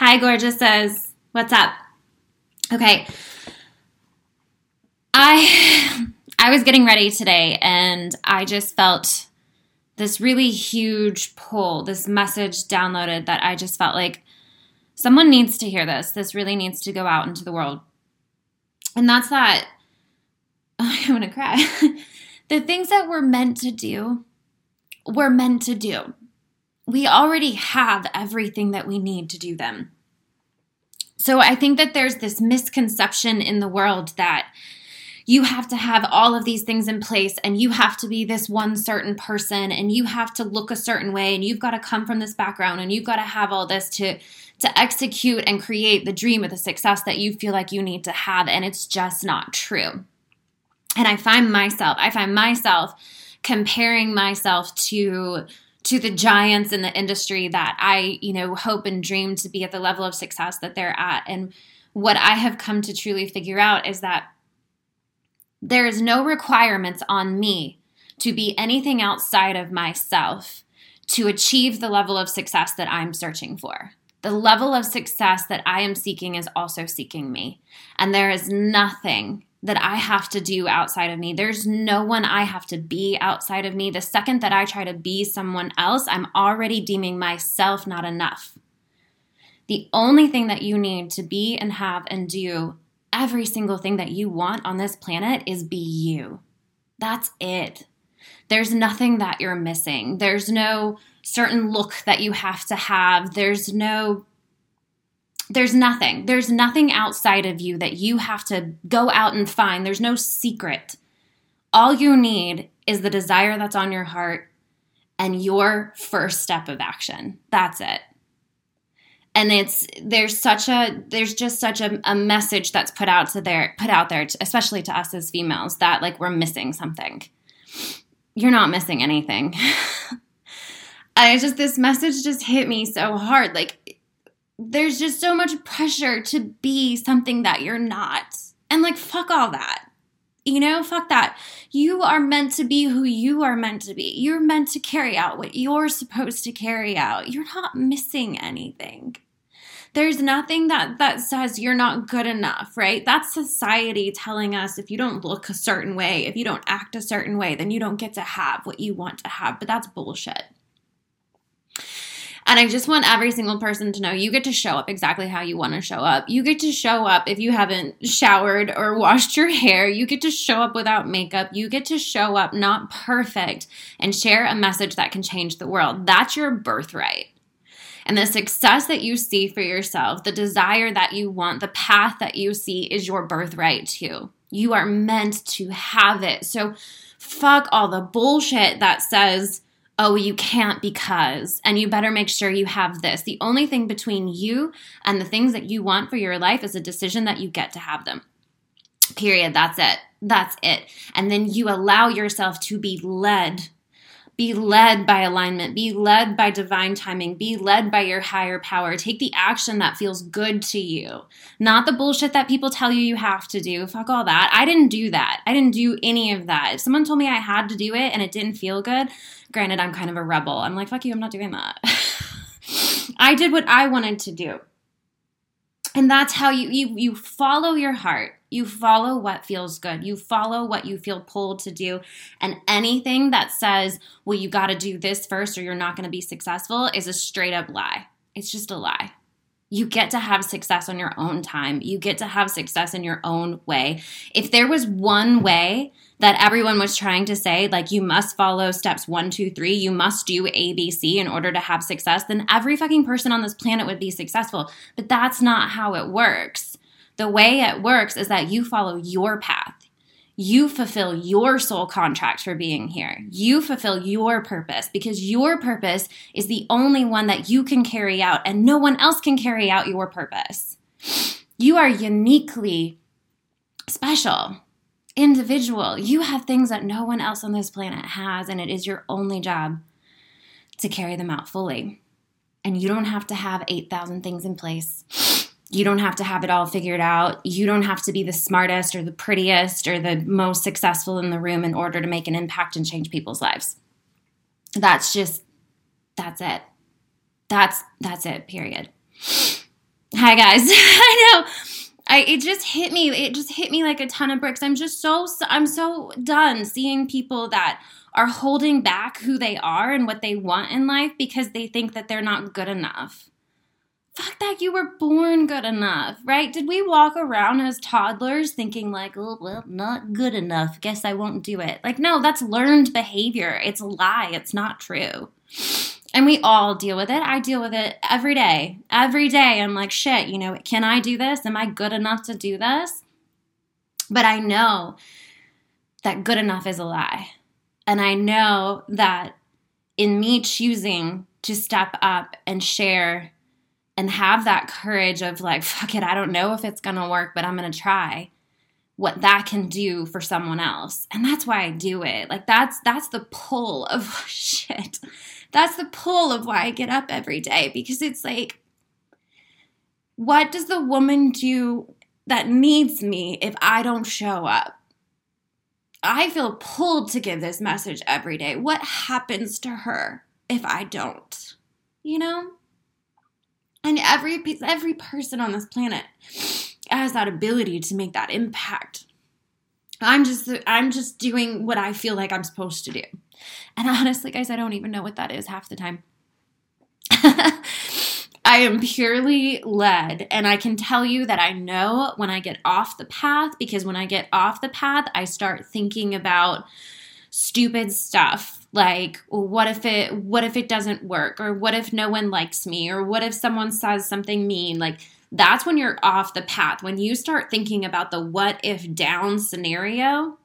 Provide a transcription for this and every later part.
Hi, gorgeous says, what's up? Okay. I I was getting ready today and I just felt this really huge pull, this message downloaded that I just felt like someone needs to hear this. This really needs to go out into the world. And that's that I'm going to cry. the things that we're meant to do, we're meant to do. We already have everything that we need to do them. So I think that there's this misconception in the world that you have to have all of these things in place and you have to be this one certain person and you have to look a certain way and you've got to come from this background and you've got to have all this to to execute and create the dream of the success that you feel like you need to have and it's just not true. And I find myself I find myself comparing myself to to the giants in the industry that I, you know, hope and dream to be at the level of success that they're at and what I have come to truly figure out is that there is no requirements on me to be anything outside of myself to achieve the level of success that I'm searching for. The level of success that I am seeking is also seeking me. And there is nothing that I have to do outside of me. There's no one I have to be outside of me. The second that I try to be someone else, I'm already deeming myself not enough. The only thing that you need to be and have and do every single thing that you want on this planet is be you. That's it. There's nothing that you're missing. There's no certain look that you have to have. There's no there's nothing. There's nothing outside of you that you have to go out and find. There's no secret. All you need is the desire that's on your heart and your first step of action. That's it and it's there's such a there's just such a, a message that's put out to there put out there especially to us as females that like we're missing something you're not missing anything i just this message just hit me so hard like there's just so much pressure to be something that you're not and like fuck all that you know fuck that you are meant to be who you are meant to be you're meant to carry out what you're supposed to carry out you're not missing anything there's nothing that that says you're not good enough, right? That's society telling us if you don't look a certain way, if you don't act a certain way, then you don't get to have what you want to have. But that's bullshit. And I just want every single person to know you get to show up exactly how you want to show up. You get to show up if you haven't showered or washed your hair. You get to show up without makeup. You get to show up not perfect and share a message that can change the world. That's your birthright. And the success that you see for yourself, the desire that you want, the path that you see is your birthright too. You are meant to have it. So fuck all the bullshit that says, oh, you can't because, and you better make sure you have this. The only thing between you and the things that you want for your life is a decision that you get to have them. Period. That's it. That's it. And then you allow yourself to be led be led by alignment, be led by divine timing, be led by your higher power. Take the action that feels good to you, not the bullshit that people tell you you have to do. Fuck all that. I didn't do that. I didn't do any of that. If someone told me I had to do it and it didn't feel good, granted, I'm kind of a rebel. I'm like, fuck you, I'm not doing that. I did what I wanted to do. And that's how you, you you follow your heart you follow what feels good. You follow what you feel pulled to do. And anything that says, well, you got to do this first or you're not going to be successful is a straight up lie. It's just a lie. You get to have success on your own time. You get to have success in your own way. If there was one way that everyone was trying to say, like, you must follow steps one, two, three, you must do ABC in order to have success, then every fucking person on this planet would be successful. But that's not how it works. The way it works is that you follow your path. You fulfill your soul contract for being here. You fulfill your purpose because your purpose is the only one that you can carry out, and no one else can carry out your purpose. You are uniquely special, individual. You have things that no one else on this planet has, and it is your only job to carry them out fully. And you don't have to have 8,000 things in place you don't have to have it all figured out. You don't have to be the smartest or the prettiest or the most successful in the room in order to make an impact and change people's lives. That's just that's it. That's that's it, period. Hi guys. I know. I it just hit me. It just hit me like a ton of bricks. I'm just so I'm so done seeing people that are holding back who they are and what they want in life because they think that they're not good enough. Fuck that, you were born good enough, right? Did we walk around as toddlers thinking, like, oh, well, not good enough, guess I won't do it? Like, no, that's learned behavior. It's a lie, it's not true. And we all deal with it. I deal with it every day. Every day, I'm like, shit, you know, can I do this? Am I good enough to do this? But I know that good enough is a lie. And I know that in me choosing to step up and share and have that courage of like, fuck it, I don't know if it's gonna work, but I'm gonna try what that can do for someone else. And that's why I do it. Like that's that's the pull of shit. That's the pull of why I get up every day because it's like what does the woman do that needs me if I don't show up? I feel pulled to give this message every day. What happens to her if I don't? You know? Every every person on this planet has that ability to make that impact. I'm just I'm just doing what I feel like I'm supposed to do. And honestly, guys, I don't even know what that is half the time. I am purely led, and I can tell you that I know when I get off the path because when I get off the path, I start thinking about stupid stuff like what if it what if it doesn't work or what if no one likes me or what if someone says something mean like that's when you're off the path when you start thinking about the what if down scenario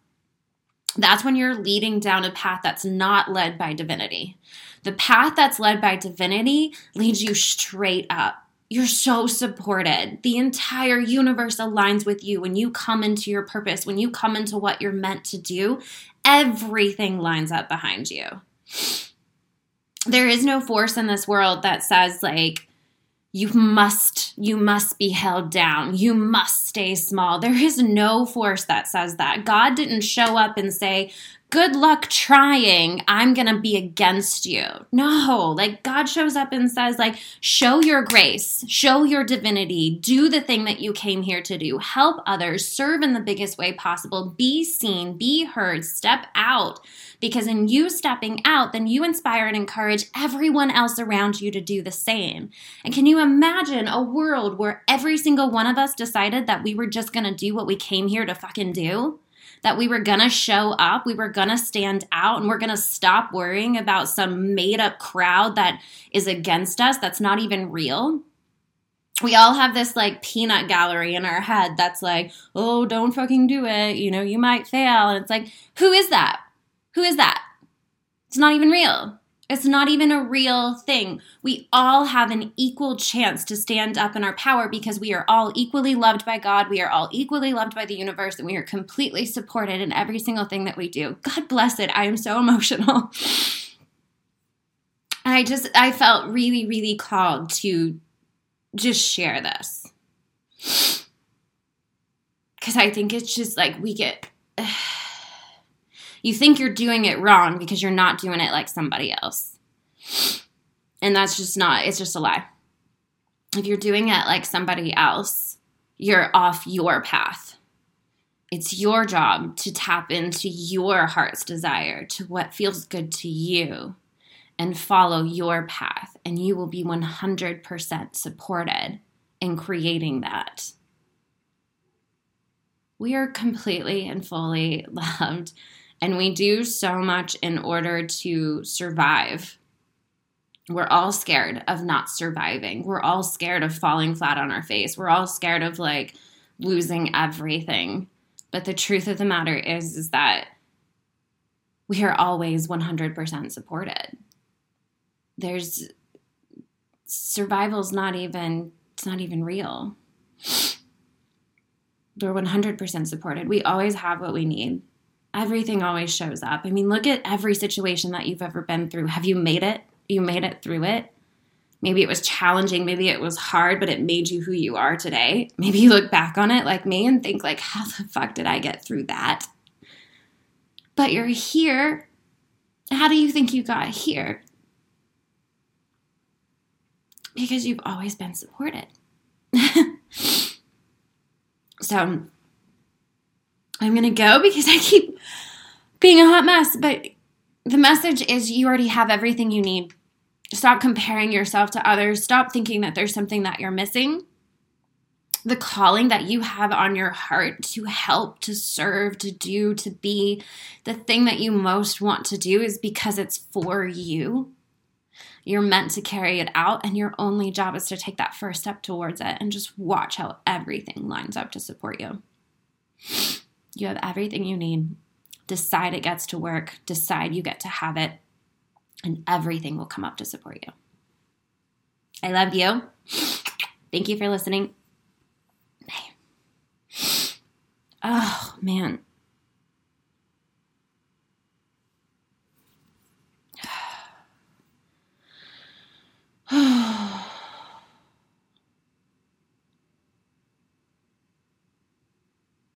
that's when you're leading down a path that's not led by divinity the path that's led by divinity leads you straight up. You're so supported. The entire universe aligns with you when you come into your purpose, when you come into what you're meant to do. Everything lines up behind you. There is no force in this world that says, like, you must you must be held down. You must stay small. There is no force that says that. God didn't show up and say good luck trying. I'm going to be against you. No, like God shows up and says like show your grace, show your divinity, do the thing that you came here to do. Help others, serve in the biggest way possible, be seen, be heard, step out. Because in you stepping out, then you inspire and encourage everyone else around you to do the same. And can you imagine a world where every single one of us decided that we were just going to do what we came here to fucking do? That we were gonna show up, we were gonna stand out, and we're gonna stop worrying about some made up crowd that is against us that's not even real. We all have this like peanut gallery in our head that's like, oh, don't fucking do it. You know, you might fail. And it's like, who is that? Who is that? It's not even real. It's not even a real thing. We all have an equal chance to stand up in our power because we are all equally loved by God. We are all equally loved by the universe, and we are completely supported in every single thing that we do. God bless it. I am so emotional. I just, I felt really, really called to just share this. Because I think it's just like we get. you think you're doing it wrong because you're not doing it like somebody else. And that's just not, it's just a lie. If you're doing it like somebody else, you're off your path. It's your job to tap into your heart's desire, to what feels good to you, and follow your path. And you will be 100% supported in creating that. We are completely and fully loved and we do so much in order to survive. We're all scared of not surviving. We're all scared of falling flat on our face. We're all scared of like losing everything. But the truth of the matter is is that we are always 100% supported. There's survival's not even it's not even real. We're 100% supported. We always have what we need everything always shows up. I mean, look at every situation that you've ever been through. Have you made it? You made it through it. Maybe it was challenging, maybe it was hard, but it made you who you are today. Maybe you look back on it like me and think like, how the fuck did I get through that? But you're here. How do you think you got here? Because you've always been supported. so I'm going to go because I keep being a hot mess. But the message is you already have everything you need. Stop comparing yourself to others. Stop thinking that there's something that you're missing. The calling that you have on your heart to help, to serve, to do, to be, the thing that you most want to do is because it's for you. You're meant to carry it out, and your only job is to take that first step towards it and just watch how everything lines up to support you. You have everything you need. Decide it gets to work, decide you get to have it, and everything will come up to support you. I love you. Thank you for listening. Oh, man.